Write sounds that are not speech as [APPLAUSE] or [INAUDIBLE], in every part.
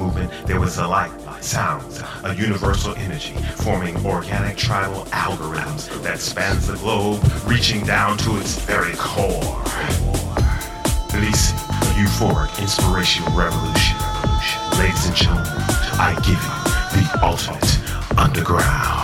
movement, there was a light, sounds, a universal energy, forming organic tribal algorithms that spans the globe, reaching down to its very core. Releasing a euphoric inspirational revolution. Ladies and gentlemen, I give you the ultimate underground.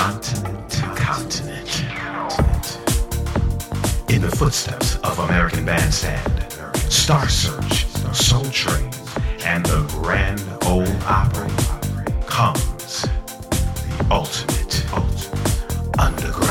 Continent to continent. In the footsteps of American Bandstand, Star Search, Soul Train, and the Grand Ole Opry comes the ultimate, ultimate underground.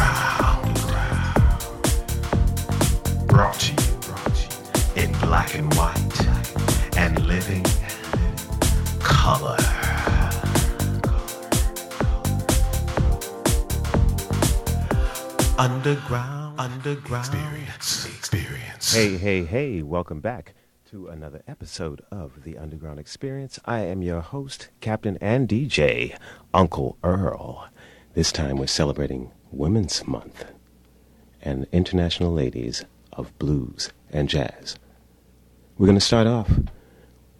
Underground, underground experience, experience. Hey, hey, hey, welcome back to another episode of The Underground Experience. I am your host, Captain and DJ, Uncle Earl. This time we're celebrating Women's Month and International Ladies of Blues and Jazz. We're going to start off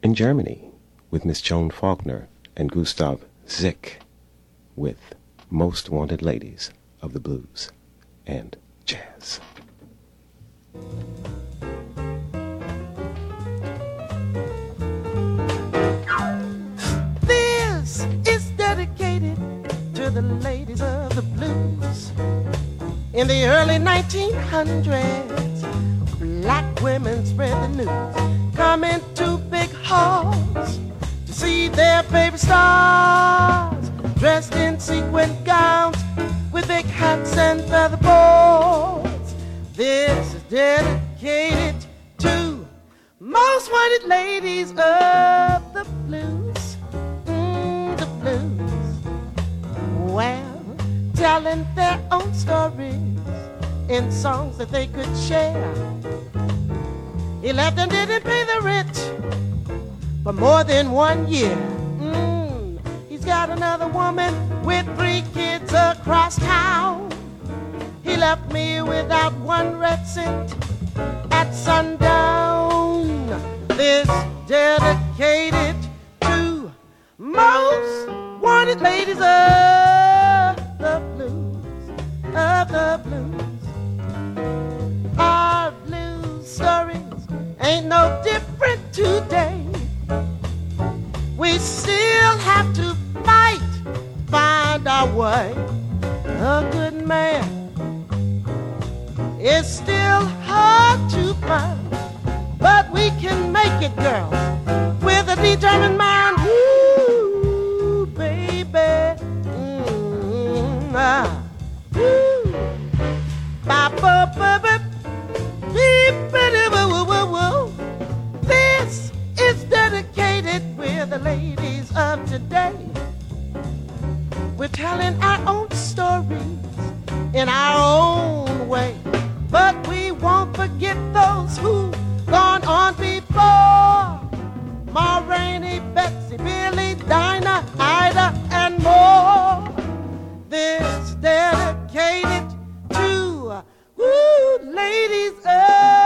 in Germany with Miss Joan Faulkner and Gustav Zick with Most Wanted Ladies of the Blues and Jazz. This is dedicated to the ladies of the blues. In the early 1900s, black women spread the news. Come into big halls to see their favorite stars, dressed in sequin gowns with big hats and feather boas. This is dedicated to most wanted ladies of the blues. Mm, the blues. Well, telling their own stories in songs that they could share. He left and didn't pay the rent for more than one year. Got another woman with three kids across town. He left me without one red cent at sundown. This dedicated to most wanted ladies of the blues, of the blues. Our blues stories ain't no different today. Our way. A good man it's still hard to find, but we can make it, girls, with a determined mind. Ooh, baby. Mm, ah. Ooh. Ba, ba, ba, ba. This is dedicated with the ladies of today. We're telling our own stories in our own way. But we won't forget those who've gone on before. Ma Rainey, Betsy, Billie, Dinah, Ida, and more. This dedicated to woo, ladies. Of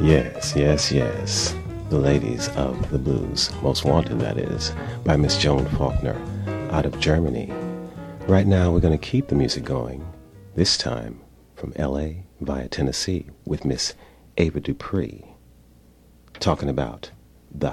Yes, yes, yes. The Ladies of the Blues, Most Wanted, that is, by Miss Joan Faulkner out of Germany. Right now, we're going to keep the music going, this time from LA via Tennessee with Miss Ava Dupree, talking about the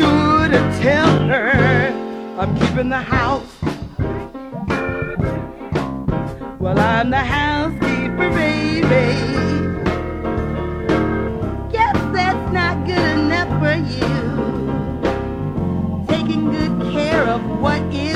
sure to tell her I'm keeping the house. Well, I'm the housekeeper, baby. Guess that's not good enough for you. Taking good care of what is.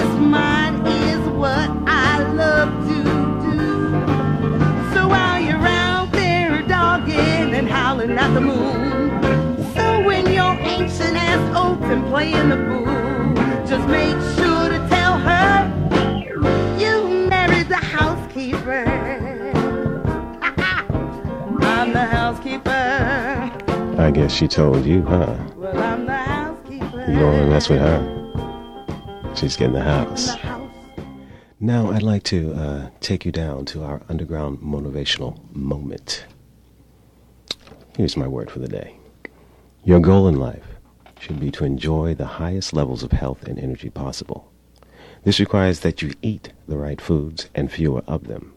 Told you, huh? Well, I'm the housekeeper. You don't want to mess with her. She's getting the house. the house. Now, I'd like to uh, take you down to our underground motivational moment. Here's my word for the day Your goal in life should be to enjoy the highest levels of health and energy possible. This requires that you eat the right foods and fewer of them.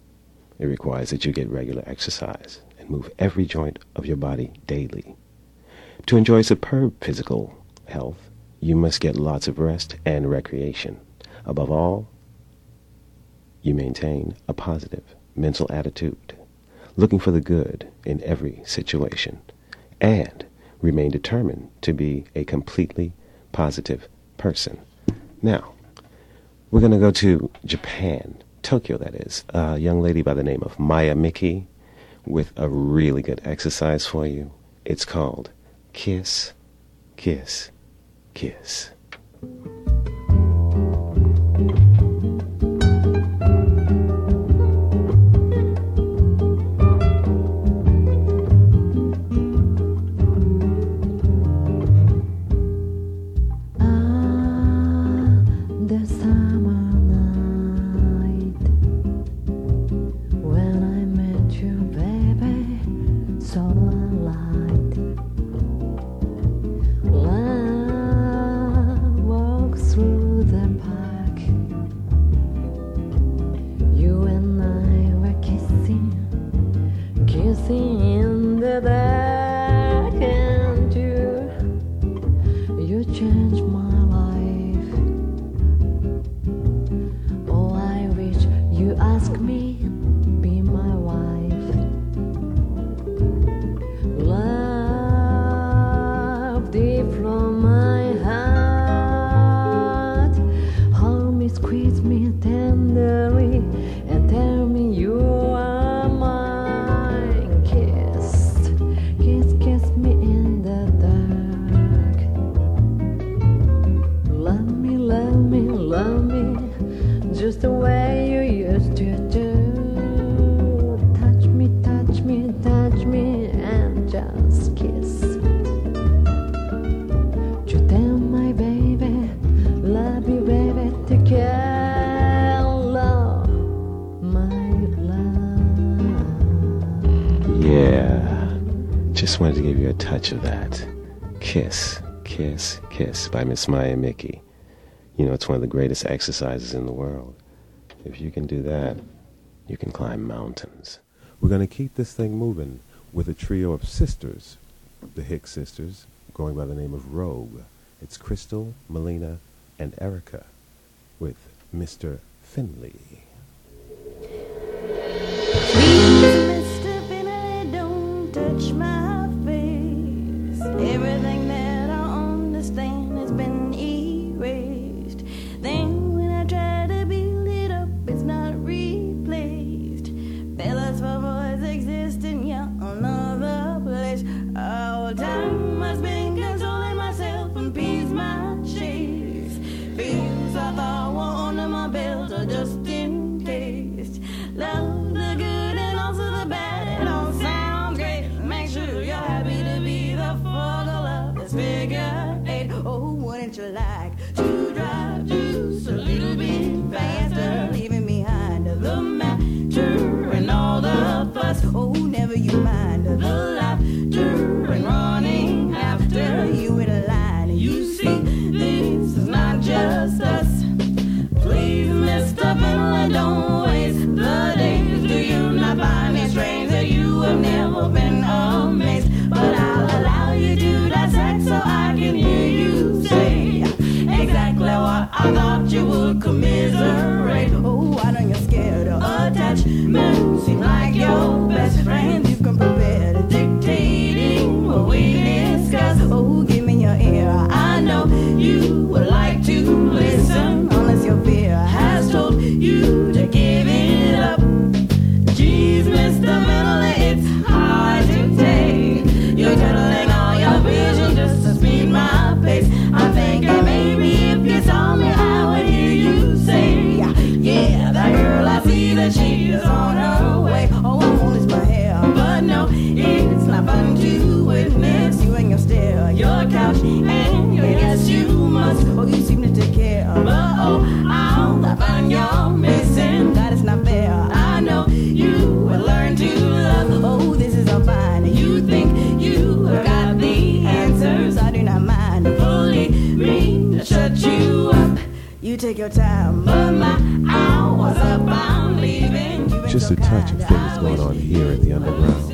It requires that you get regular exercise and move every joint of your body daily. To enjoy superb physical health, you must get lots of rest and recreation. Above all, you maintain a positive mental attitude, looking for the good in every situation, and remain determined to be a completely positive person. Now, we're going to go to Japan, Tokyo, that is. A young lady by the name of Maya Miki with a really good exercise for you. It's called Kiss, Kiss, Kiss. By Miss Maya Miki. You know, it's one of the greatest exercises in the world. If you can do that, you can climb mountains. We're going to keep this thing moving with a trio of sisters, the Hicks sisters, going by the name of Rogue. It's Crystal, Melina, and Erica with Mr. Finley. Please, Mr. Finley, don't touch my like touch of things going on here at the underground.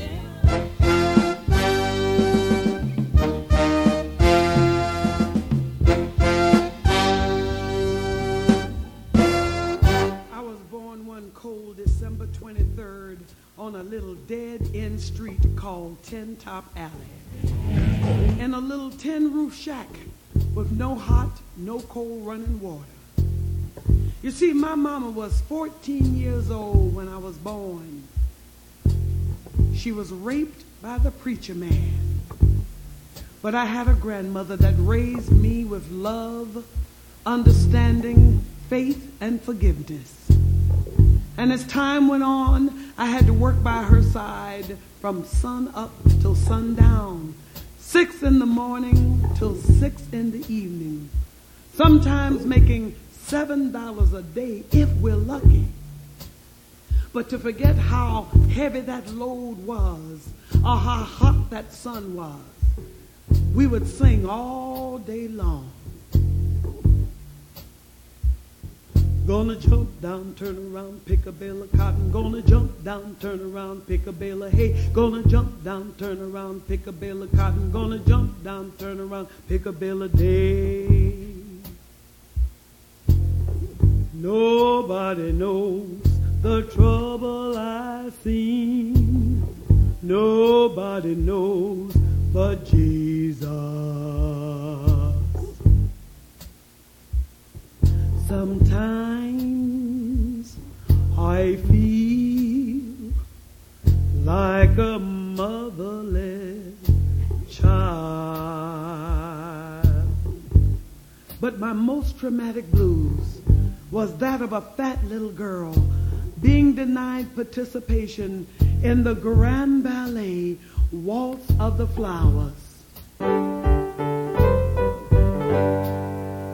I was born one cold December 23rd on a little dead-end street called Ten Top Alley. In a little tin roof shack with no hot, no cold running water. You see, my mama was 14 years old when I was born. She was raped by the preacher man. But I had a grandmother that raised me with love, understanding, faith, and forgiveness. And as time went on, I had to work by her side from sun up till sundown, six in the morning till six in the evening, sometimes making seven dollars a day if we're lucky. But to forget how heavy that load was or how hot that sun was, we would sing all day long. Gonna jump down, turn around, pick a bale of cotton. Gonna jump down, turn around, pick a bale of hay. Gonna jump down, turn around, pick a bale of cotton. Gonna jump down, turn around, pick a bale of day. Nobody knows the trouble I've seen. Nobody knows but Jesus. Sometimes I feel like a motherless child. But my most traumatic blues was that of a fat little girl being denied participation in the grand ballet Waltz of the Flowers.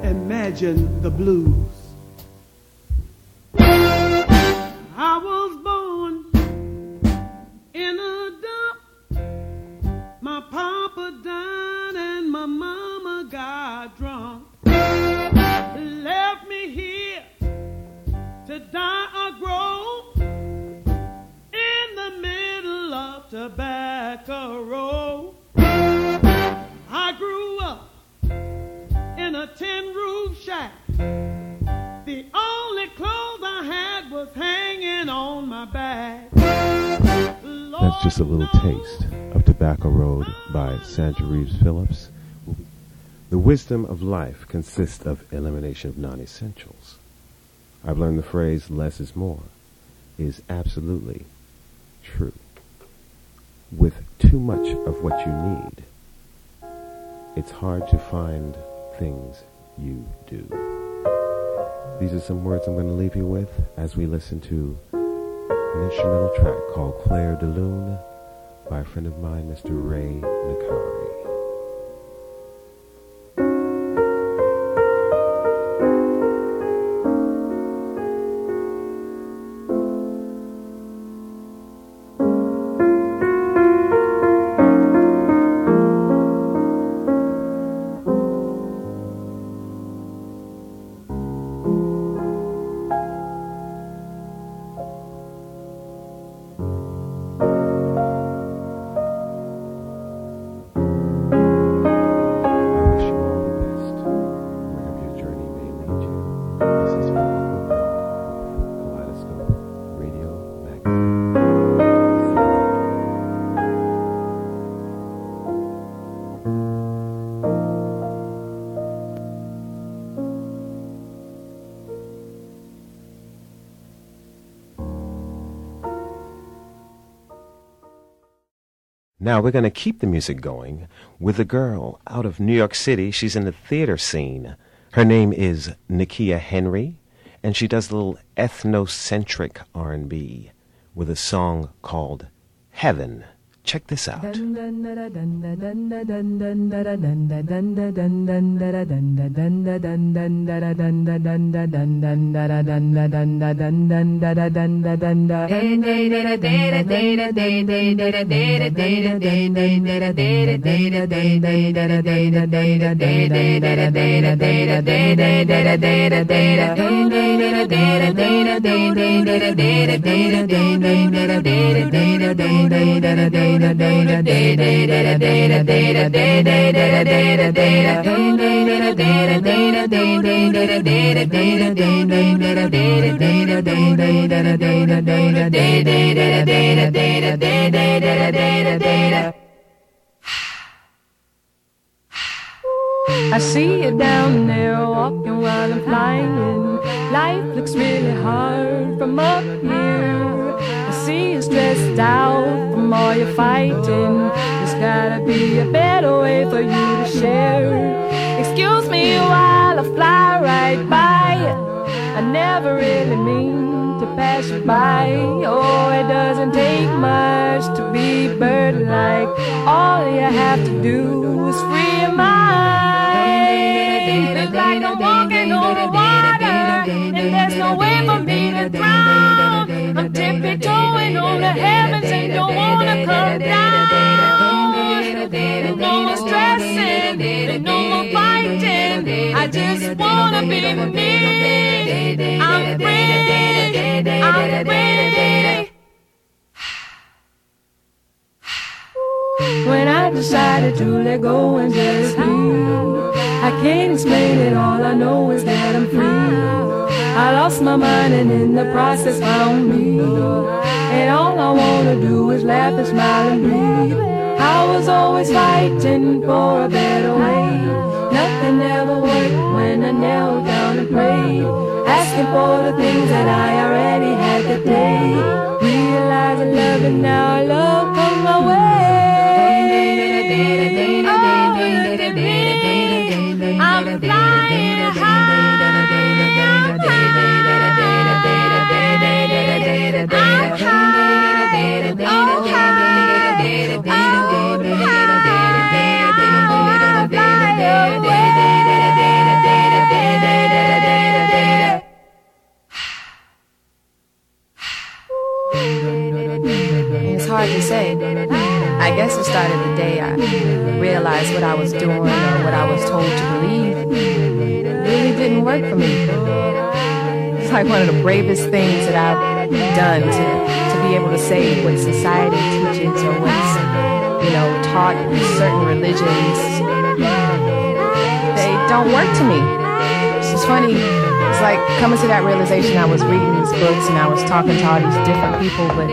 Imagine the blues. A little taste of Tobacco Road by Sandra Reeves Phillips. The wisdom of life consists of elimination of non essentials. I've learned the phrase less is more is absolutely true. With too much of what you need, it's hard to find things you do. These are some words I'm going to leave you with as we listen to an instrumental track called Clair de Lune by a friend of mine, Mr. Ray Nakari. Now we're going to keep the music going with a girl out of New York City. She's in the theater scene. Her name is Nakia Henry, and she does a little ethnocentric R&B with a song called Heaven. Check this out. I see you down there walking while I'm flying. Life looks really hard from up here. I see you stressed out from all your fighting. There's gotta be a better way for you to share. Excuse me while I'll fly right by. I never really mean to pass you by. Oh, it doesn't take much to be bird-like. All you have to do is free your mind. It's like I'm walking on water, and there's no way for me to drown. I'm tippy-toeing on the heavens and don't wanna come down. No more stressing, no more fighting. I just wanna be me. I'm free. I'm free. [SIGHS] When I decided to let go and just be, I can't explain it. All I know is that I'm free. I lost my mind and in the process found me. And all I wanna do is laugh and smile and breathe. I was always fighting for a better way. Nothing ever worked when I knelt down and prayed. Asking for the things that I already had that day. Realizing love and now love comes my way. Oh, look at me. I'm It started the day I realized what I was doing or what I was told to believe really didn't work for me. It's like one of the bravest things that I've done to, to be able to say what society teaches or what's, you know, taught in certain religions. They don't work to me. Funny. It's like coming to that realization. I was reading these books and I was talking to all these different people, but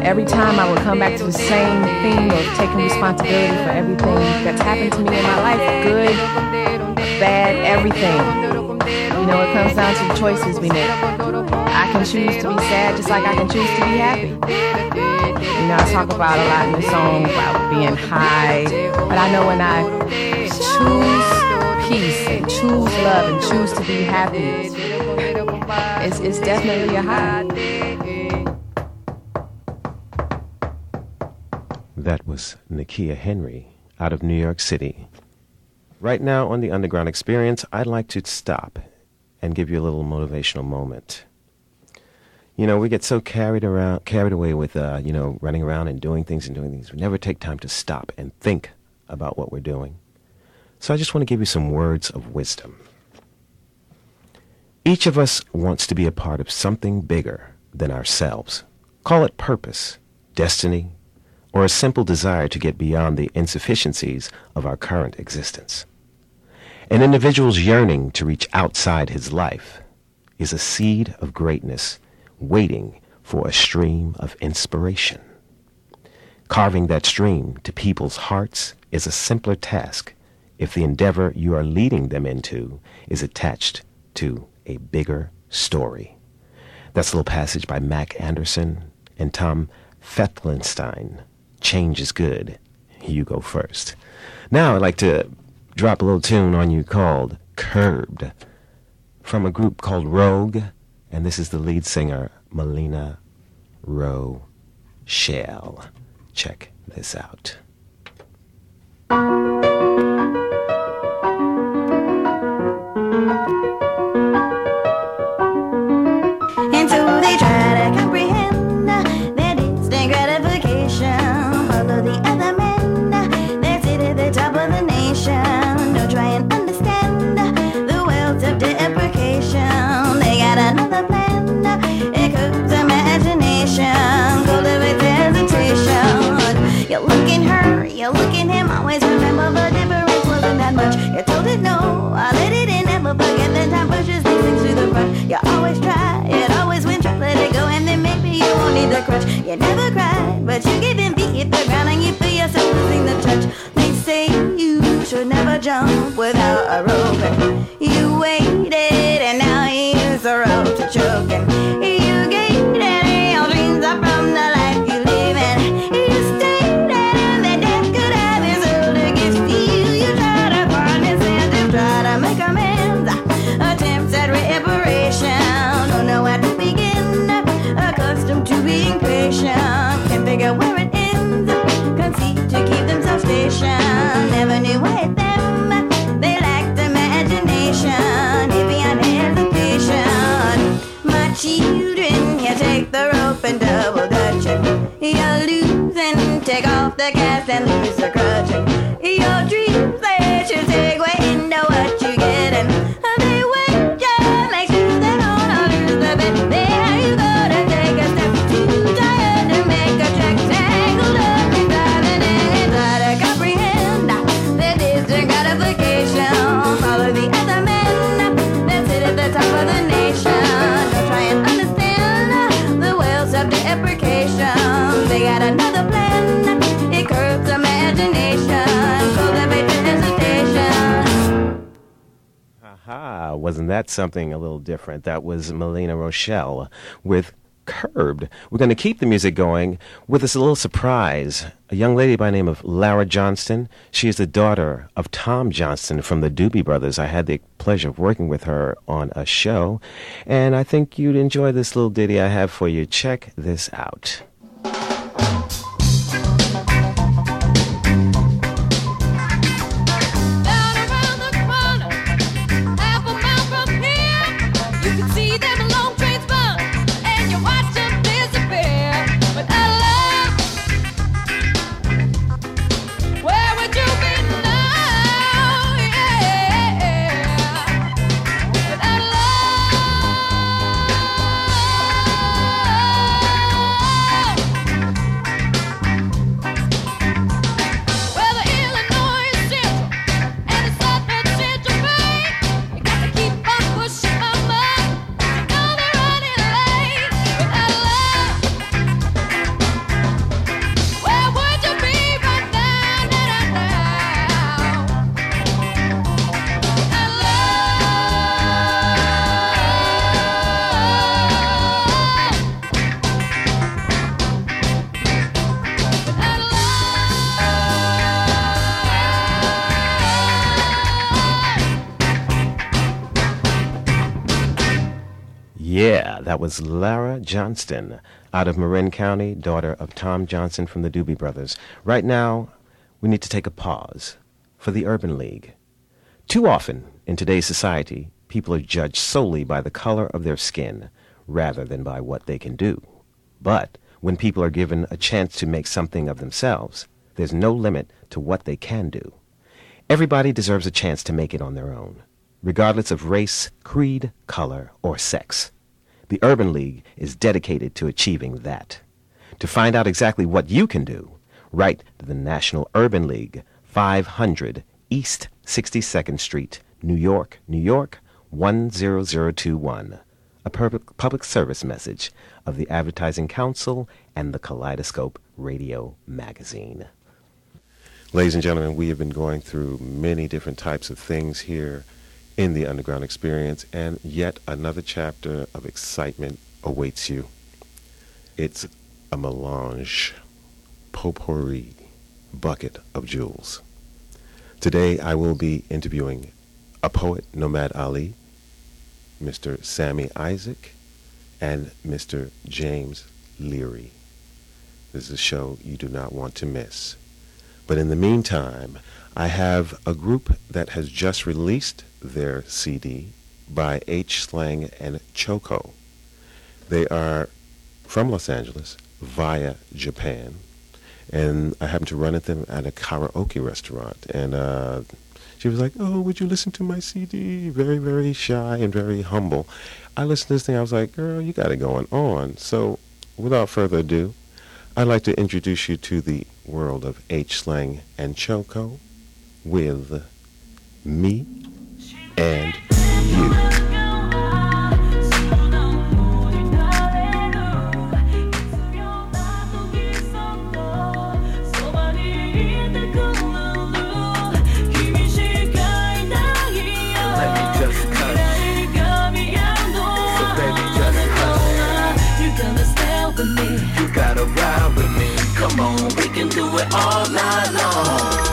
every time I would come back to the same theme of taking responsibility for everything that's happened to me in my life, good, bad, everything. You know, it comes down to the choices we make. I can choose to be sad just like I can choose to be happy. You know, I talk about a lot in the song about being high, but I know when I choose peace and choose love and choose to be happy, it's, it's definitely a high. That was Nakia Henry out of New York City. Right now on the Underground Experience, I'd like to stop and give you a little motivational moment. You know, we get so carried around, carried away with, uh, you know, running around and doing things and doing things. We never take time to stop and think about what we're doing. So I just want to give you some words of wisdom. Each of us wants to be a part of something bigger than ourselves. Call it purpose, destiny, or a simple desire to get beyond the insufficiencies of our current existence. An individual's yearning to reach outside his life is a seed of greatness waiting for a stream of inspiration. Carving that stream to people's hearts is a simpler task if the endeavor you are leading them into is attached to a bigger story. That's a little passage by Mac Anderson and Tom Feltenstein. Change is good. You go first. Now I'd like to drop a little tune on you called Curbed from a group called Rogue, and this is the lead singer, Melina Shell. Check this out. Wasn't that something a little different? That was Melina Rochelle with Curbed. We're going to keep the music going with a little surprise. A young lady by the name of Lara Johnston. She is the daughter of Tom Johnston from the Doobie Brothers. I had the pleasure of working with her on a show, and I think you'd enjoy this little ditty I have for you. Check this out. That was Lara Johnston out of Marin County, daughter of Tom Johnston from the Doobie Brothers. Right now, we need to take a pause for the Urban League. Too often in today's society, people are judged solely by the color of their skin rather than by what they can do. But when people are given a chance to make something of themselves, there's no limit to what they can do. Everybody deserves a chance to make it on their own, regardless of race, creed, color, or sex. The Urban League is dedicated to achieving that. To find out exactly what you can do, write to the National Urban League, 500 East 62nd Street, New York, New York 10021. A public, public service message of the Advertising Council and the Kaleidoscope Radio Magazine. Ladies and gentlemen, we have been going through many different types of things here in the underground experience, and yet another chapter of excitement awaits you. It's a melange, potpourri, bucket of jewels. Today I will be interviewing a poet, Nomad Ali, Mr. Sammy Isaac, and Mr. James Leary. This is a show you do not want to miss. But in the meantime, I have a group that has just released their CD by H Slang and Choco. They are from Los Angeles via Japan, and I happened to run into them at a karaoke restaurant, and uh, she was like, "Oh, would you listen to my CD?" Very, very shy and very humble. I listened to this thing. I was like, "Girl, you got it going on." So, without further ado, I'd like to introduce you to the world of H Slang and Choco with me and you. Let me just touch. So baby, just hush. You gotta ride with me. Come on, we can do it all night long.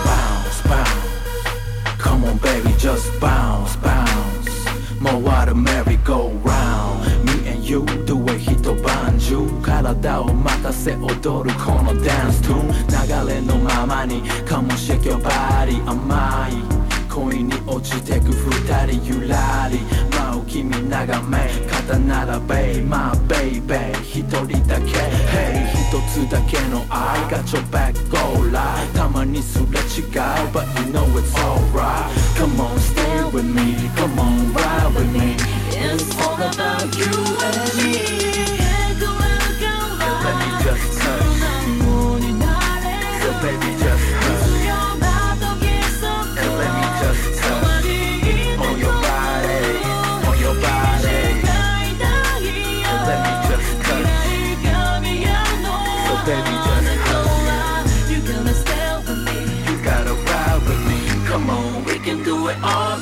中体を任せ踊るこのダンストゥーン流れのままに Come on shake your body 甘い恋に落ちてく二人ゆらり舞う君眺め肩並べ My baby 一人だけ Hey 一つだけの愛がちょ back go live たまにすれ違う But you know it's alright Come on stay with me Come on ride with me It's all about you and me Me just touch. So baby just hush And let just touch. On your body On your body. Me just touch. Baby just me You gotta ride with me. Come on we can do it all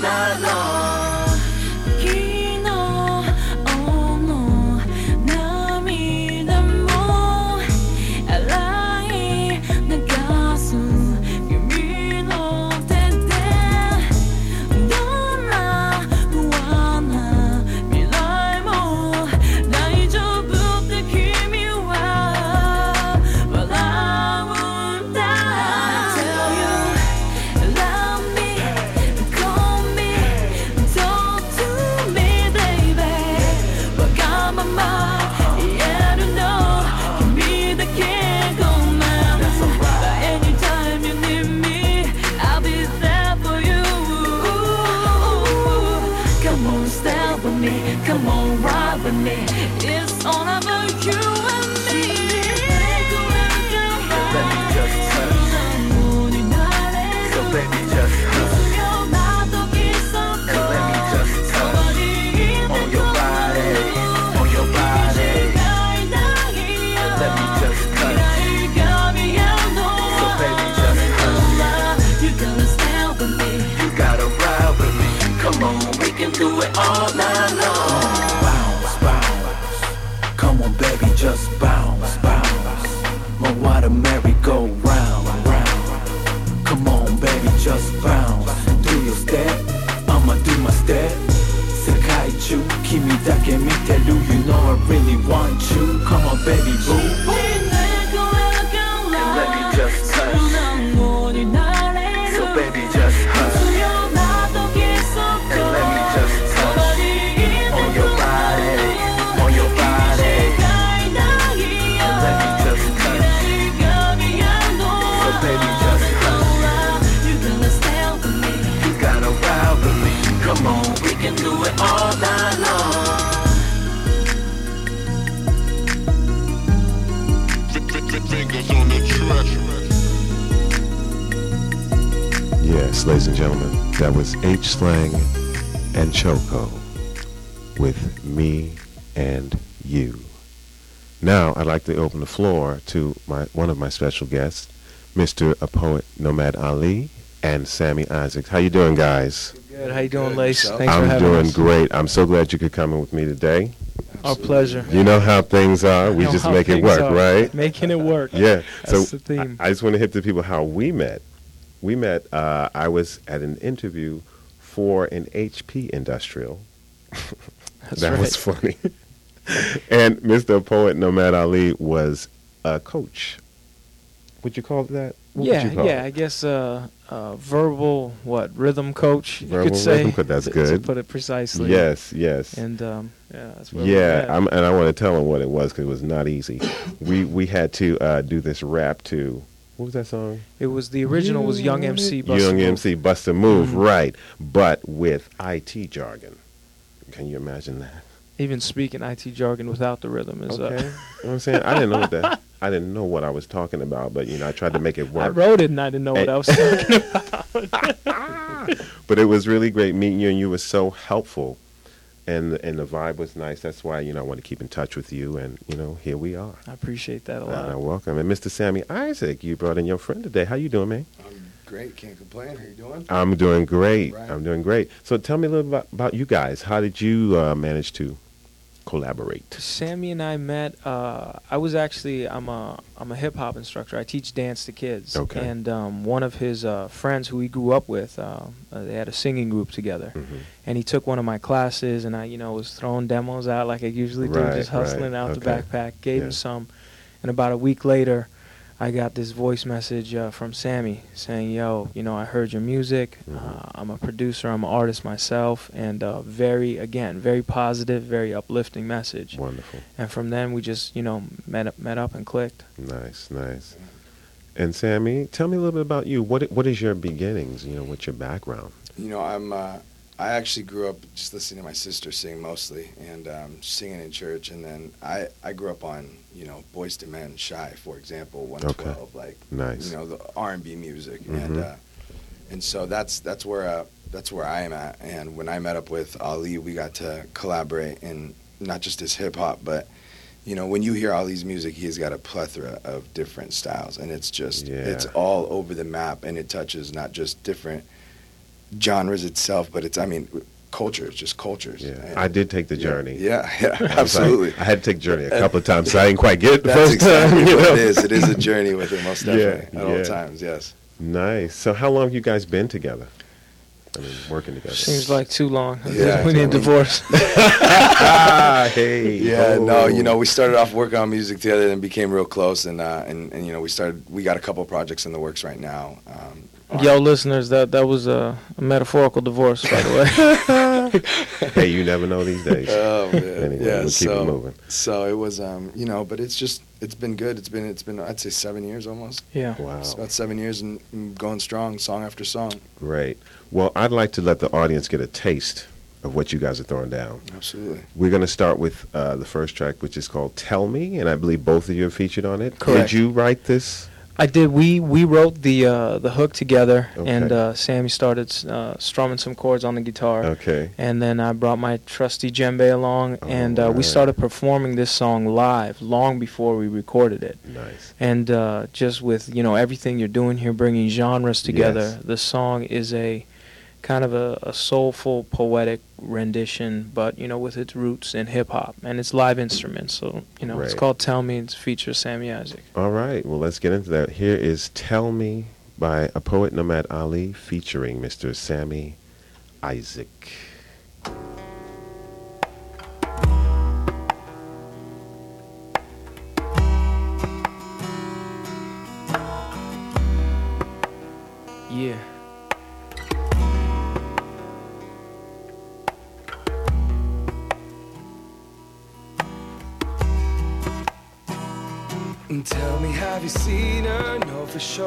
all night long. Bounce, bounce. Come on, baby, just bounce, bounce. My water merry go round, round. Come on, baby, just bounce. Do your step, I'ma do my step. Sakai you, kimi dake mite you know I really want you. Come on, baby, boo. Ladies and gentlemen, that was H Slang and Choco with Me and You. Now, I'd like to open the floor to my one of my special guests, Mr. A Poet Nomad Ali and Sammy Isaacs. How you doing, guys? Good. How you doing, Lace? Thanks for I'm having doing us. great. I'm so glad you could come in with me today. Our pleasure. You know how things are. We just make it work, are. right? Making it work. Yeah. That's so the theme. I, I just want to hit the people how we met. We met. Uh, I was at an interview for an HP industrial. [LAUGHS] That right. was funny. and Mr. Poet Nomad Ali was a coach. Would you call it that? What yeah, would you call yeah. it? I guess uh, uh, verbal what rhythm coach you Verbal could say. rhythm coach, that's [LAUGHS] to, good. To put it precisely. Yes, yes. And um, yeah, that's yeah. I'm, and I want to tell him what it was because it was not easy. we we had to uh, do this rap to what was that song? It was the original was Young MC. Busta Young Move. MC Bust a Move, Mhm. right? But with IT jargon. Can you imagine that? Even speaking IT jargon without the rhythm is. Okay, [LAUGHS] you Uh, know what I'm saying I didn't know what that. I didn't know what I was talking about, but you know I tried to make it work. I wrote it and I didn't know what. I was talking [LAUGHS] about. but it was really great meeting you, and you were so helpful, and and the vibe was nice. That's why you know I want to keep in touch with you, and you know here we are. I appreciate that a Uh, lot. welcome, and Mr. Sammy Isaac, you brought in your friend today. How you doing, man? I'm great. Can't complain. How you doing? I'm doing great. Right. I'm doing great. So tell me a little about, about you guys. How did you uh, manage to collaborate? Sammy and I met. Uh, I was actually I'm a I'm a hip hop instructor. I teach dance to kids. Okay. And um, one of his uh, friends who he grew up with, uh, uh, they had a singing group together. Mhm. And he took one of my classes, and I, you know, was throwing demos out like I usually do, Right, just hustling right, out the backpack. Gave Yeah. him some, and about a week later, I got this voice message uh, from Sammy saying, "Yo, you know, I heard your music. Uh, I'm a producer. I'm an artist myself, and uh, very, again, very positive, very uplifting message." Wonderful. And from then, we just, you know, met up, met up and clicked. Nice, nice. And Sammy, tell me a little bit about you. What what is your beginnings? You know, what's your background? You know, I'm. I actually grew up just listening to my sister sing mostly, and um, singing in church. And then I, I grew up on you know Boyz II Men, Shai, for example, 112, like Nice. you know the R&B music, and Mhm. uh, and so that's that's where uh, that's where I am at. And when I met up with Ali, we got to collaborate in not just his hip hop, but you know when you hear Ali's music, he's got a plethora of different styles, and it's just Yeah. it's all over the map, and it touches not just different genres itself, but it's I mean cultures, just cultures. Yeah, And- I did take the yeah, journey. Yeah, yeah, [LAUGHS] I was like- absolutely. I had to take journey a couple of times, so I didn't quite get it the That's first exactly time. [LAUGHS] you know? it is. It is a journey with it, most [LAUGHS] Yeah, definitely, at yeah. all times. Yes. Nice. So, how long have you guys been together? I mean, working together. Seems like too long. Yeah, we need a I mean- divorce. ah, hey. Yeah, oh. no, you know, we started off working on music together and became real close, and uh, and and you know, we started. We got a couple projects in the works right now. Um, Yo, listeners, that that was a, a metaphorical divorce, by the way. [LAUGHS] hey, you never know these days. Oh man, Anyway, yeah. we'll keep it so, moving. so it was, um, you know, but it's just, it's been good. It's been, it's been, I'd say seven years almost. yeah. Wow. It's about seven years and, and going strong, song after song. Great. Well, I'd like to let the audience get a taste of what you guys are throwing down. Absolutely. We're going to start with uh, the first track, which is called "Tell Me," and I believe both of you are featured on it. Correct. Did you write this? I did. We we wrote the uh, the hook together, and uh, Sammy started uh, strumming some chords on the guitar. Okay. And then I brought my trusty djembe along, Oh, and uh, we started performing this song live long before we recorded it. Nice. And uh, just with you know everything you're doing here, bringing genres together, Yes. the song is a kind of a, a soulful, poetic rendition, but you know with its roots in hip hop and it's live instruments. So you know it's called "Tell Me." It features Sammy Isaac. All right. Well, let's get into that. Here is "Tell Me" by a poet Nomad Ali, featuring Mr. Sammy Isaac.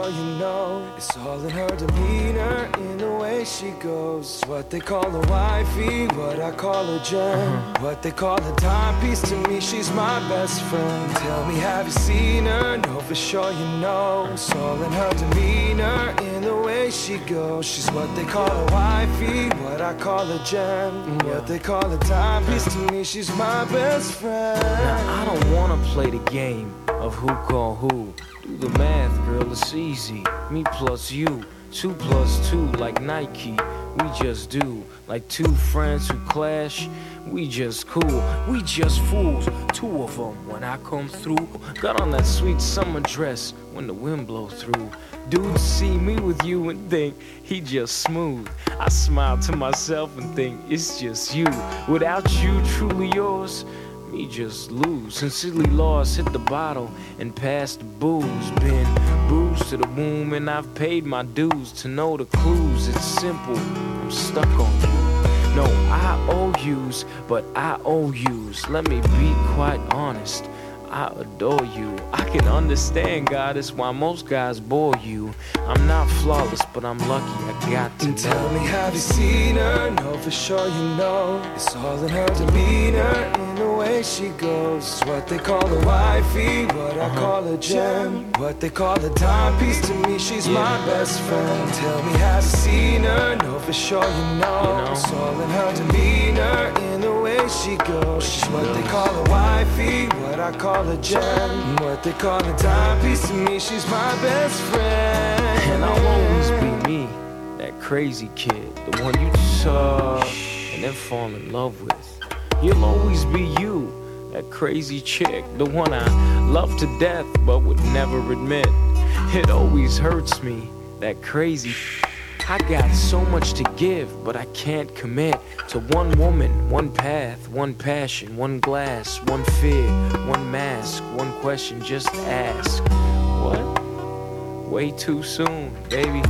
Sure you know. It's all in her demeanor, in the way she goes. What they call a wifey, what I call a gem. Uh-huh. What they call a timepiece to me, she's my best friend. Tell me, have you seen her? No, for sure you know. It's all in her demeanor, in the way she goes. She's what they call a wifey, what I call a gem. What they call a timepiece to me, she's my best friend. Now, I don't wanna play the game of who call who. Do the math, girl, it's easy. Me plus you, two plus two, like Nike. We just do, like two friends who clash. We just cool, we just fools. Two of them when I come through. Got on that sweet summer dress when the wind blow through. Dudes see me with you and think he just smooth. I smile to myself and think it's just you. Without you, truly yours me just lose. Sincerely lost, hit the bottle and passed the booze. Been bruised to the womb and I've paid my dues to know the clues. It's simple, I'm stuck on you. No, I owe yous, but I owe yous. Let me be quite honest. I adore you. I can understand, God, it's why most guys bore you. I'm not flawless, but I'm lucky I got to And tell me, have you seen her? No, for sure you know. It's all in her demeanor, the way she goes. What they call a wifey, what I uh-huh. call a gem. What they call a timepiece to me, she's my best friend. Tell me, have you seen her? No, for sure you know. It's all in her demeanor, in the way she goes. She's what they call a wifey, what I call a gem. What they call a timepiece to me, she's my best friend. And I'll always be me, that crazy kid, the one you touch and then fall in love with. You'll always be you, that crazy chick, the one I love to death but would never admit. It always hurts me, that crazy. I got so much to give, but I can't commit to one woman, one path, one passion, one glass, one fear, one mask, one question. Just ask, what? way too soon, baby.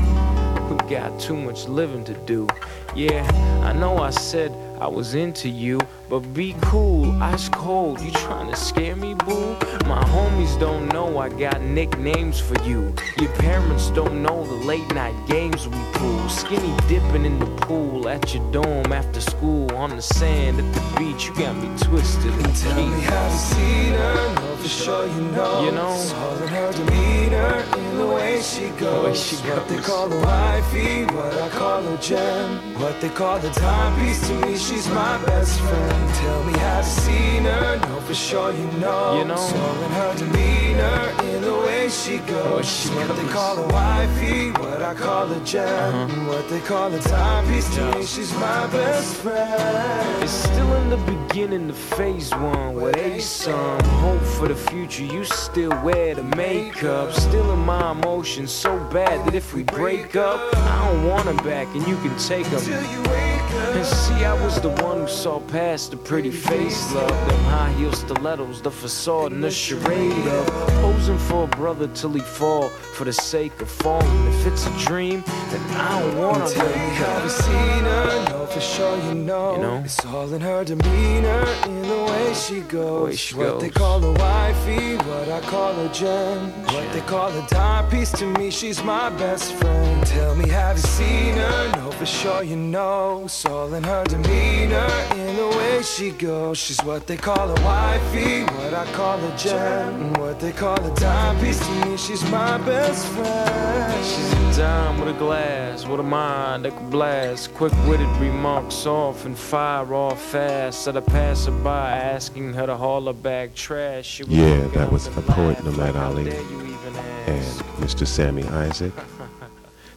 We got too much living to do. Yeah, I know I said I was into you, but be cool, ice cold. You trying to scare me, boo? My homies don't know I got nicknames for you. Your parents don't know the late night games we pool. Skinny dipping in the pool at your dorm after school on the sand at the beach. You got me twisted and Tell me how you seen her, know for sure you know. You know? It's all in her demeanor, in the way she goes. The way she goes. What they call a wifey, what I call a gem. What they call a timepiece to me, she's my best friend. Tell me how you seen her, know for sure you know. You know? All in her demeanor, in the way she goes. she what they call a wifey, what I call a gem. Uh-huh. What they call a timepiece to me, she's my best friend. It's still in the beginning of phase one with a some hope for the future. You still wear the makeup, still in my emotions so bad that if we break up, I don't want them back and you can take them. Till you wake up. And see, I was the one who saw past the pretty face love, them high heel stilettos, the facade and the charade of posing for a brother till he fall for the sake of falling. If it's a dream, then I don't wanna wake up. you seen her, know for sure you know. You know? It's all in her demeanor, in the way she goes. way she what they call a wifey, what I call a gem. What they call a timepiece to me, she's my best friend. Tell me have you seen her, know for sure you know. It's all in her demeanor, in the way she goes. She's what they call a wifey, what I call a gem. What they call a timepiece to me, she's my best friend. She's a dime with a glass, with a mind that could blast. Quick-witted remarks off and fire off fast. At a passerby asking her to haul her back trash. She Yeah, that was and a poet, laughed Nomad Ali, dare you even and? Mr. Sammy Isaac.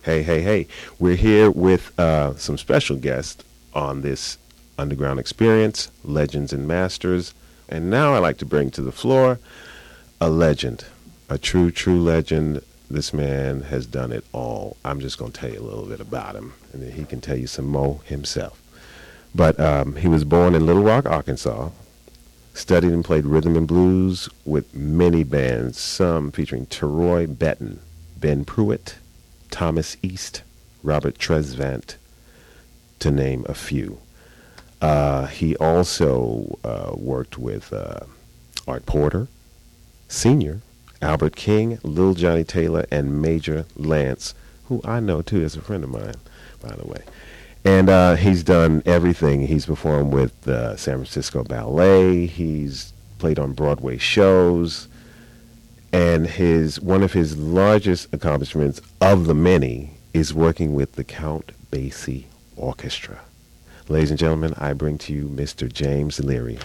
Hey, hey, hey. We're here with uh, some special guests on this underground experience, Legends and Masters. And now I'd like to bring to the floor a legend, a true, true legend. This man has done it all. I'm just going to tell you a little bit about him, and then he can tell you some more himself. But um, he was born in Little Rock, Arkansas, studied and played rhythm and blues with many bands, some featuring Teroy Benton, Ben Pruitt, Thomas East, Robert Tresvant, to name a few. Uh, he also uh, worked with uh, Art Porter, Senior, Albert King, Lil Johnny Taylor, and Major Lance, who I know too is a friend of mine, by the way. And uh, he's done everything. He's performed with the San Francisco Ballet. He's played on Broadway shows. And his one of his largest accomplishments of the many is working with the Count Basie Orchestra. Ladies and gentlemen, I bring to you Mr. James Leary.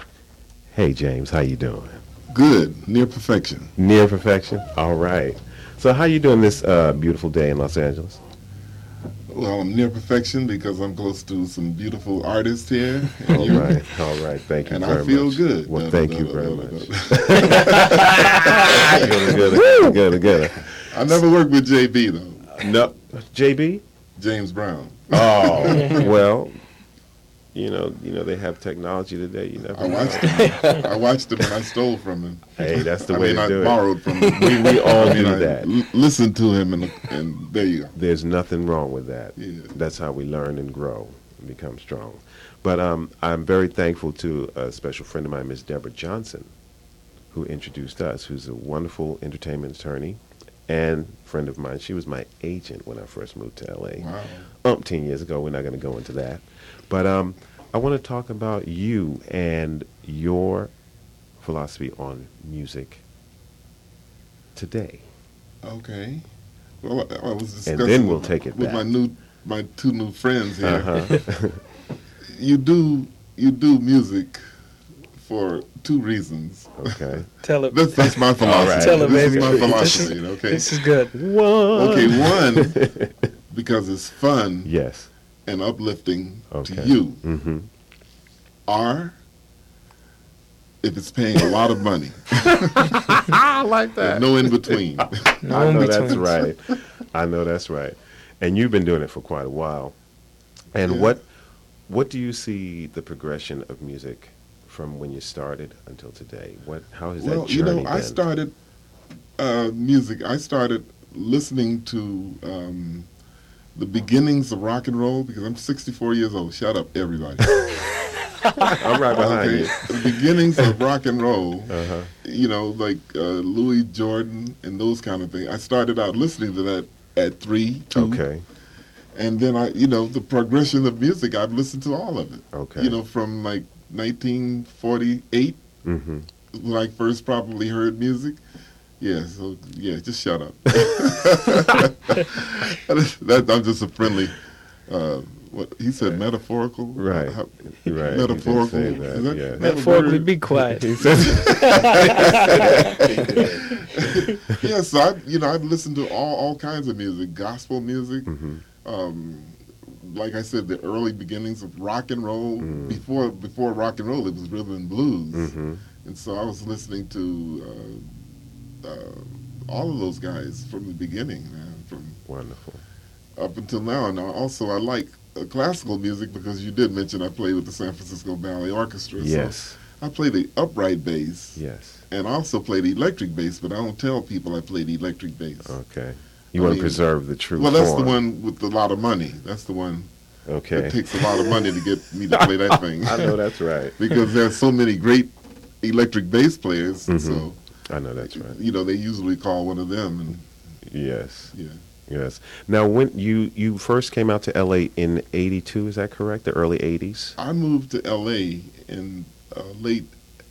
Hey James, how you doing? Good, near perfection. Near perfection. All right. So how you doing this uh, beautiful day in Los Angeles? Well, I'm near perfection because I'm close to some beautiful artists here. and [LAUGHS] All you- right. All right. Thank you And very I feel much. good. Well, Da, thank da, you da, very much. good, good, good, good. I never worked with JB though. No, JB. James Brown. Oh, [LAUGHS] well, you know, you know they have technology today. You never. I watched him. [LAUGHS] I watched him and I stole from him. Hey, that's the I way mean, to I do it. borrowed from him. We- we all I mean, do that. l- listened to him and and there you go. There's nothing wrong with that. Yeah. That's how we learn and grow and become strong. But um, I'm very thankful to a special friend of mine, Miss Deborah Johnson, who introduced us, who's a wonderful entertainment attorney and friend of mine. She was my agent when I first moved to LA. Wow. Umpteen years ago. We're not going to go into that. But um, I want to talk about you and your philosophy on music today. Okay. Well, I I was discussing And then we'll with- take it with back. my new my two new friends here. Uh-huh. [LAUGHS] you do you do music for two reasons. Okay. Tell it. That's, [LAUGHS] that's my philosophy. right. Tell it, this [LAUGHS] baby. is my philosophy. okay. This is good. One. Okay, one because it's fun Yes. And uplifting Okay. to you. Mm-hmm. Or if it's paying a lot of money. [LAUGHS] I like There's no in between. No [LAUGHS] I know in that's betweens. right. I know that's right. And you've been doing it for quite a while. And Yeah. what what do you see the progression of music from when you started until today? What how has well, that you journey know, I been? started uh, music. I started listening to um, the beginnings of rock and roll because I'm 64 years old. Shut up, everybody. [LAUGHS] I'm right behind Okay, you. The beginnings of rock and roll, Uh-huh. you know, like uh, Louis Jordan and those kind of things. I started out listening to that at three, two. Okay. And then I, you know, the progression of music, I've listened to all of it. Okay. You know, from like 1948 Mm-hmm. when I first probably heard music. Yeah, so yeah, just shut up. [LAUGHS] that, I'm just a friendly. Uh, what he said, metaphorical. Right. How- Right, Metaphorical. say that, Is that- yeah. Metaphorically, be quiet. He said- [LAUGHS] yeah, so I, you know, I've listened to all all kinds of music, gospel music. Mm-hmm. Um, like I said, the early beginnings of rock and roll. Mm. Before before rock and roll, it was rhythm and blues. Mm-hmm. And so I was listening to uh, uh, all of those guys from the beginning, man, from Wonderful. up until now. And also, I like uh, classical music because you did mention I played with the San Francisco Ballet Orchestra. Yes. So I play the upright bass. Yes. And I also play the electric bass, but I don't tell people I play the electric bass. Okay. You I want to preserve the true Well, that's form. the one with a lot of money. That's the one. Okay. It takes a lot of money to get [LAUGHS] me to play that thing. I know that's right. [LAUGHS] because there's so many great electric bass players. Mhm. So I know that's right. you know, they usually call one of them. And Yes. yeah, Yes. Now, when you you first came out to L.A. in '82, is that correct? The early '80s. I moved to L.A. in uh, late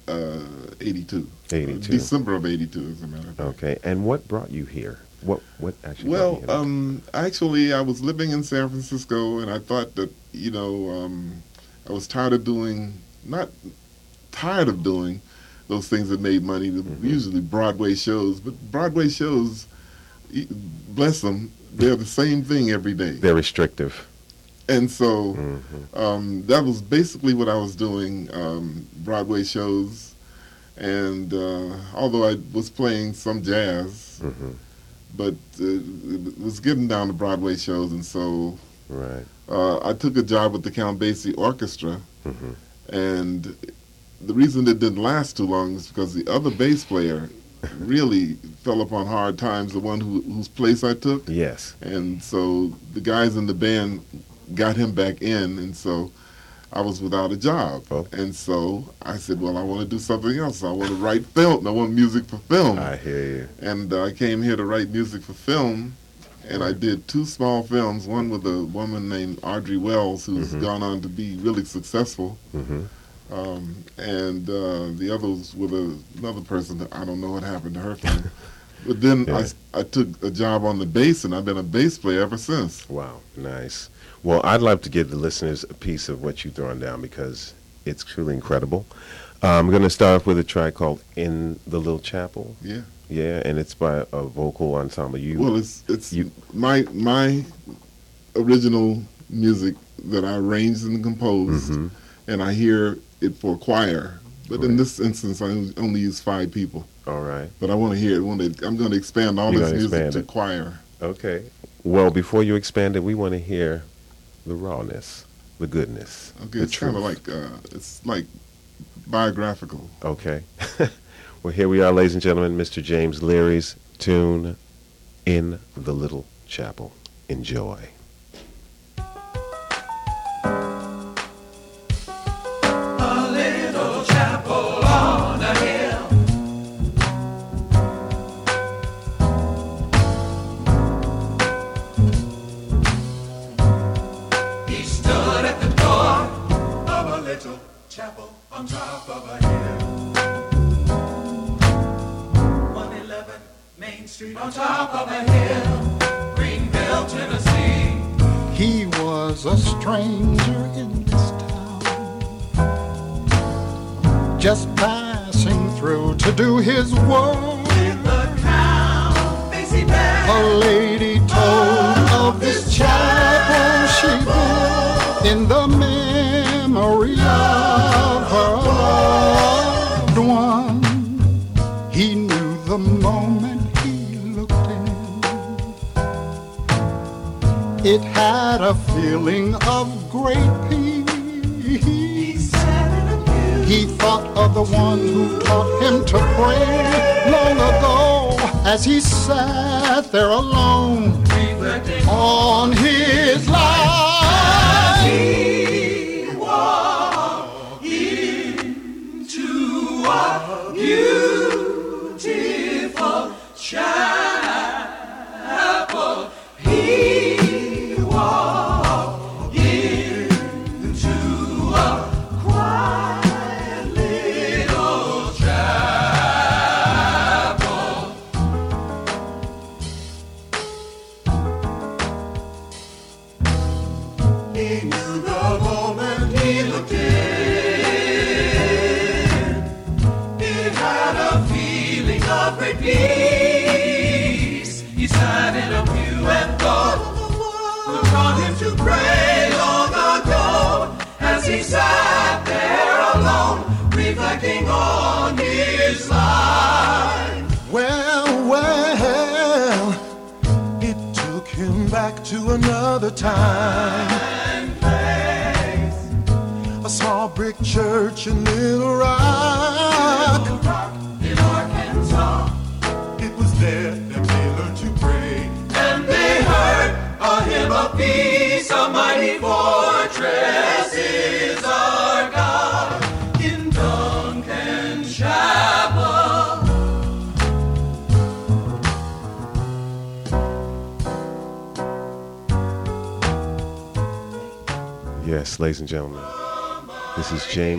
uh, '82. 82. December of '82, as a matter of fact. Okay. And what brought you here? What what actually? Well, you um, actually, I was living in San Francisco, and I thought that you know um, I was tired of doing not tired of doing those things that made money. the- Mm-hmm. Usually Broadway shows, but Broadway shows, bless them, they're the same thing every day. They're restrictive. And so Mhm. um, that was basically what I was doing, um, Broadway shows. And uh, although I was playing some jazz, Mhm. but uh, it was getting down to Broadway shows, and so Right. uh, I took a job with the Count Basie Orchestra. Mhm. And the reason it didn't last too long is because the other bass player really fell upon hard times, the one who, whose place I took. Yes. And so the guys in the band got him back in, and so I was without a job. Oh. And so I said, well, I want to do something else. I want to write film. I want music for film. I hear you. And uh, I came here to write music for film, and I did two small films. One with a woman named Audrey Wells, who's Mhm. gone on to be really successful, hmm um, and uh, the others with a, another person that I don't know what happened to her film. but then Yeah. I, I took a job on the bass, and I've been a bass player ever since. Wow. Nice. Well, I'd love to give the listeners a piece of what you've thrown down because it's truly incredible. Uh, I'm going to start off with a track called "In the Little Chapel." Yeah. Yeah, and it's by a vocal ensemble. You Well, it's it's you- my my original music that I arranged and composed, Mhm. and I hear it for choir. But in this instance, I only use five people. all right? But I want to hear it. Want to, I'm going to expand all You're this music to it. choir. Okay. Well, before you expand it, we want to hear the rawness, the goodness, Okay, the it's kind of truth. like uh, it's like biographical. Okay. [LAUGHS] well, here we are, ladies and gentlemen, Mr. James Leary's tune, In the Little Chapel. Enjoy.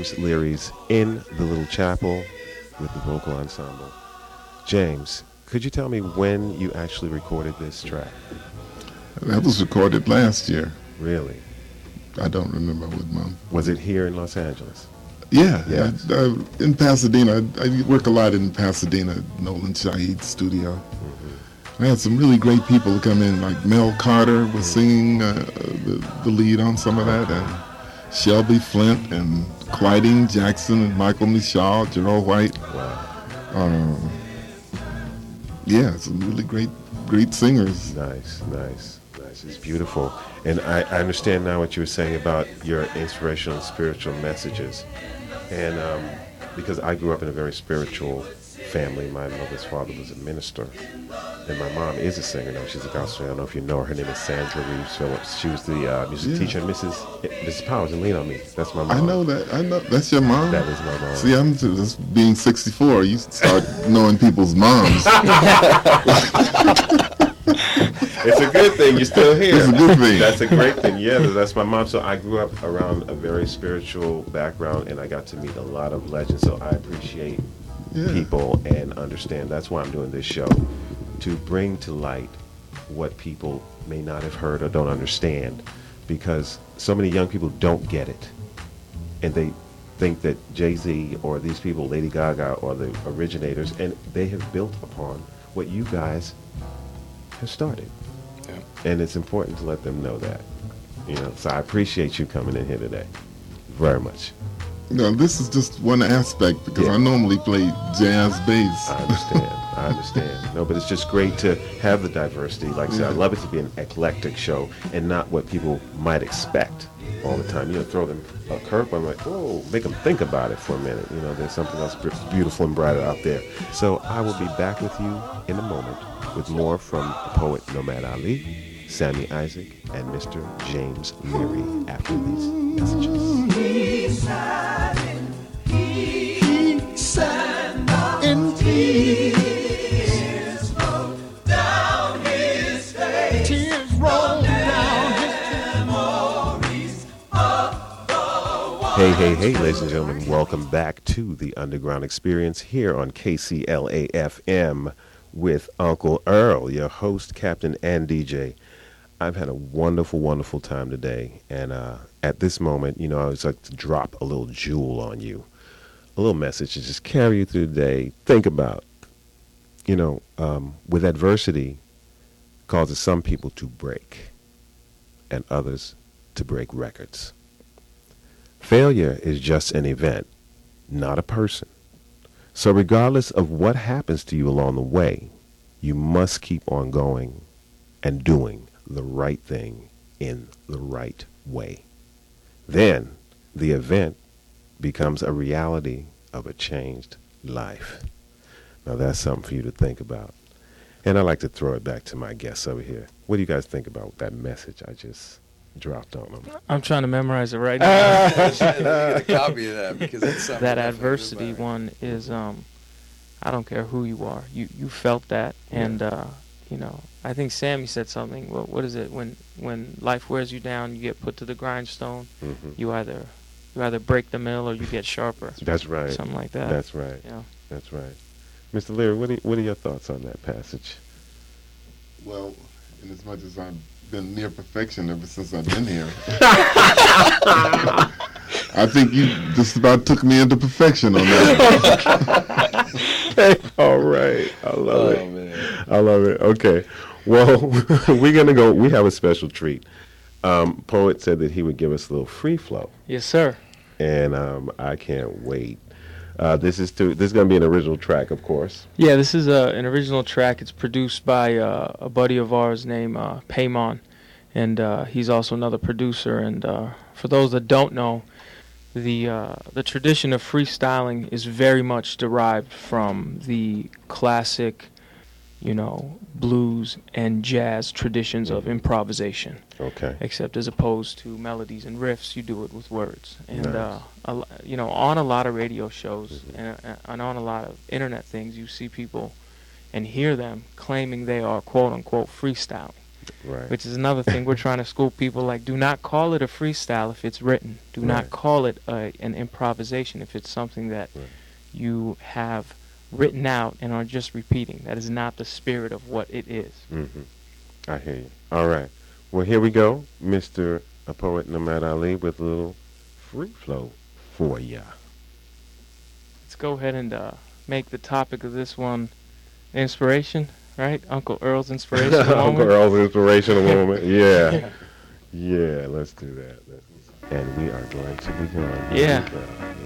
James Leary's In the Little Chapel with the vocal ensemble. James, could you tell me when you actually recorded this track? That was recorded last year. Really? I don't remember what month. Was it here in Los Angeles? Yeah, Yes. I, I, in Pasadena. I, I work a lot in Pasadena, Nolan Shaheed's studio. Mm-hmm. I had some really great people come in, like Mel Carter was mm-hmm. singing uh, uh, the, the lead on some of that, and Shelby Flint and Clyding Jackson and Michael Michaud, Gerald White. Um, yeah, some really great, great singers. Nice, nice, nice. It's beautiful. And I, I understand now what you were saying about your inspirational and spiritual messages. And um, because I grew up in a very spiritual family, my mother's father was a minister. And my mom is a singer now. She's a gospel singer. I don't know if you know her. Her name is Sandra Reeves Phillips. She was the uh, music Yeah. teacher, Mrs. Mrs. Powers, and Lean on Me. That's my mom. I know that. I know that's your mom. That is my mom. See, I'm just being 64. You start [LAUGHS] knowing people's moms. [LAUGHS] it's a good thing you're still here. It's a good thing. That's a great thing. Yeah, that's my mom. So I grew up around a very spiritual background, and I got to meet a lot of legends. So I appreciate Yeah. people and understand. That's why I'm doing this show to bring to light what people may not have heard or don't understand, because so many young people don't get it, and they think that Jay Z or these people, Lady Gaga, are the originators, and they have built upon what you guys have started. And it's important to let them know that. You know, so I appreciate you coming in here today. Very much. No, this is just one aspect because Yeah. I normally play jazz bass. I understand. I understand. No, but it's just great to have the diversity. Like I said, I love it to be an eclectic show and not what people might expect all the time. You know, throw them a curve. I'm like, oh, make them think about it for a minute. You know, there's something else beautiful and brighter out there. So I will be back with you in a moment with more from the poet Nomad Ali, Sammy Isaac, and Mr. James Leary after these Hey, hey, ladies and gentlemen, welcome back to the Underground Experience here on KCLA FM with Uncle Earl, your host, Captain, and DJ. I've had a wonderful, wonderful time today, and uh, at this moment, you know, I was like to drop a little jewel on you, a little message to just carry you through the day. Think about, you know, um, with adversity, causes some people to break, and others to break records. Failure is just an event, not a person. So, regardless of what happens to you along the way, you must keep on going and doing the right thing in the right way. Then the event becomes a reality of a changed life. Now, that's something for you to think about. And I like to throw it back to my guests over here. What do you guys think about that message I just dropped on them? I'm trying to memorize it right now. [LAUGHS] I get [LAUGHS] a copy of that because it's something that adversity one is um I don't care who you are. You you felt that and uh you know, I think Sammy said something. What what is it when when life wears you down, you get put to the grindstone. Mhm. You either you either break the mill or you get sharper. [LAUGHS] That's right. Something like that. That's right. Yeah. That's right. Mr. Leary, what are, what are your thoughts on that passage? Well, in as much as I've been near perfection ever since I've been here, [LAUGHS] [LAUGHS] I think you just about took me into perfection on that. [LAUGHS] All right. I love Oh, it. man. I love it. Okay. Well, we're going to go. We have a special treat. Um, Poet said that he would give us a little free flow, Yes, sir. and um, I can't wait. Uh, this is to this is going to be an original track, of course. Yeah, this is a, an original track. It's produced by uh, a buddy of ours named uh, Paymon, and uh, he's also another producer. And uh, for those that don't know, the uh, the tradition of freestyling is very much derived from the classic, you know, blues and jazz traditions of improvisation. Okay. Except as opposed to melodies and riffs, you do it with words. And Nice. uh, a, you know, on a lot of radio shows and, uh, and on a lot of internet things, you see people and hear them claiming they are quote unquote freestyling. Right. Which is another thing we're trying to school people like do not call it a freestyle if it's written. Do Right. not call it a, an improvisation if it's something that Right. you have written out and are just repeating. That is not the spirit of what it is. hmm I hear you. All right. Well, here we go, Mr. A Poet Nomad Ali, with a little free flow for ya. Let's go ahead and uh, make the topic of this one inspiration, right? Uncle Earl's inspiration. [LAUGHS] Uncle. Earl's inspirational moment. [LAUGHS] Yeah. Yeah, let's do that. Let's- And we are going to be going. Yeah.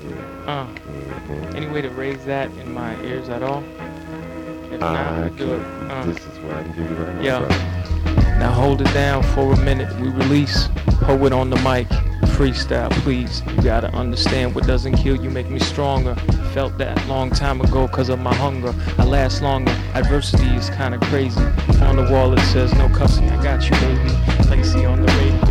Yeah. Uh, Mhm. any way to raise that in my ears at all? If not, I do it. Uh, this is what I can give you right now. Yeah. Now hold it down for a minute. We release poet on the mic. Freestyle, please. You gotta understand what doesn't kill you make me stronger. Felt that long time ago cause of my hunger. I last longer. Adversity is kinda crazy. On the wall it says no cussing. I got you, baby. Lacey on the radio.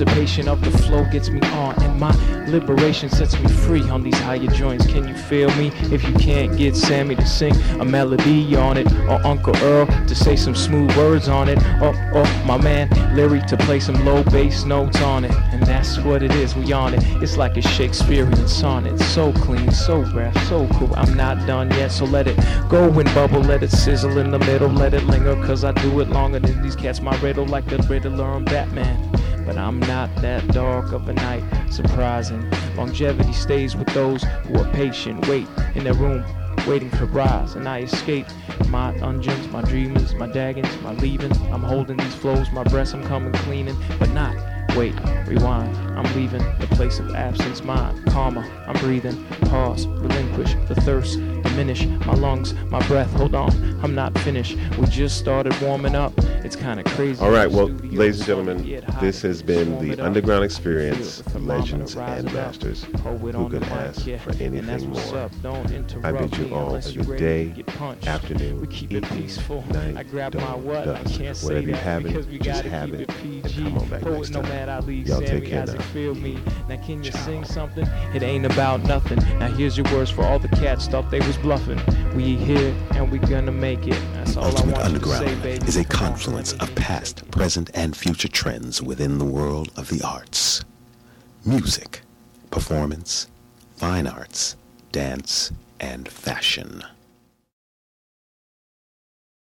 Anticipation of the flow gets me on and my liberation sets me free on these higher joints. Can you feel me? If you can't get Sammy to sing a melody on it, or Uncle Earl to say some smooth words on it, or, or my man Larry to play some low bass notes on it, and that's what it is. We on it. It's like a Shakespearean sonnet, so clean, so rare, so cool. I'm not done yet, so let it go and bubble, let it sizzle in the middle, let it linger, cause I do it longer than these cats. My riddle like the Riddler on Batman. But I'm not that dark of a night, surprising. Longevity stays with those who are patient, wait in their room, waiting to rise. And I escape my dungeons, my dreamings, my daggons, my leaving. I'm holding these flows, my breaths, I'm coming cleaning, but not. Wait, rewind. I'm leaving the place of absence, mine. Karma, I'm breathing. Pause, relinquish the thirst, diminish my lungs, my breath. Hold on, I'm not finished. We just started warming up. It's kind of crazy. All right, well, ladies and gentlemen, this has been the. Underground Experience, Legends and. Masters. Who could ask for anything more? up. Don't interrupt I bid you all a good day, to get punched. afternoon, keep it evening, peaceful. night, I grab my dawn, dusk, can't say whatever you have it, because we just have it, it and come on back next time. Man Ali, Y'all Sammy Isaac, now. feel me. Now can you sing something? It ain't about nothing. Now here's your words for all the cats thought they was bluffing. We here and we gonna make it. That's all I Ultimate want you to say, Underground baby. is a confluence of past, present, and future trends within the world of the arts. Music, performance, fine arts, dance, and fashion.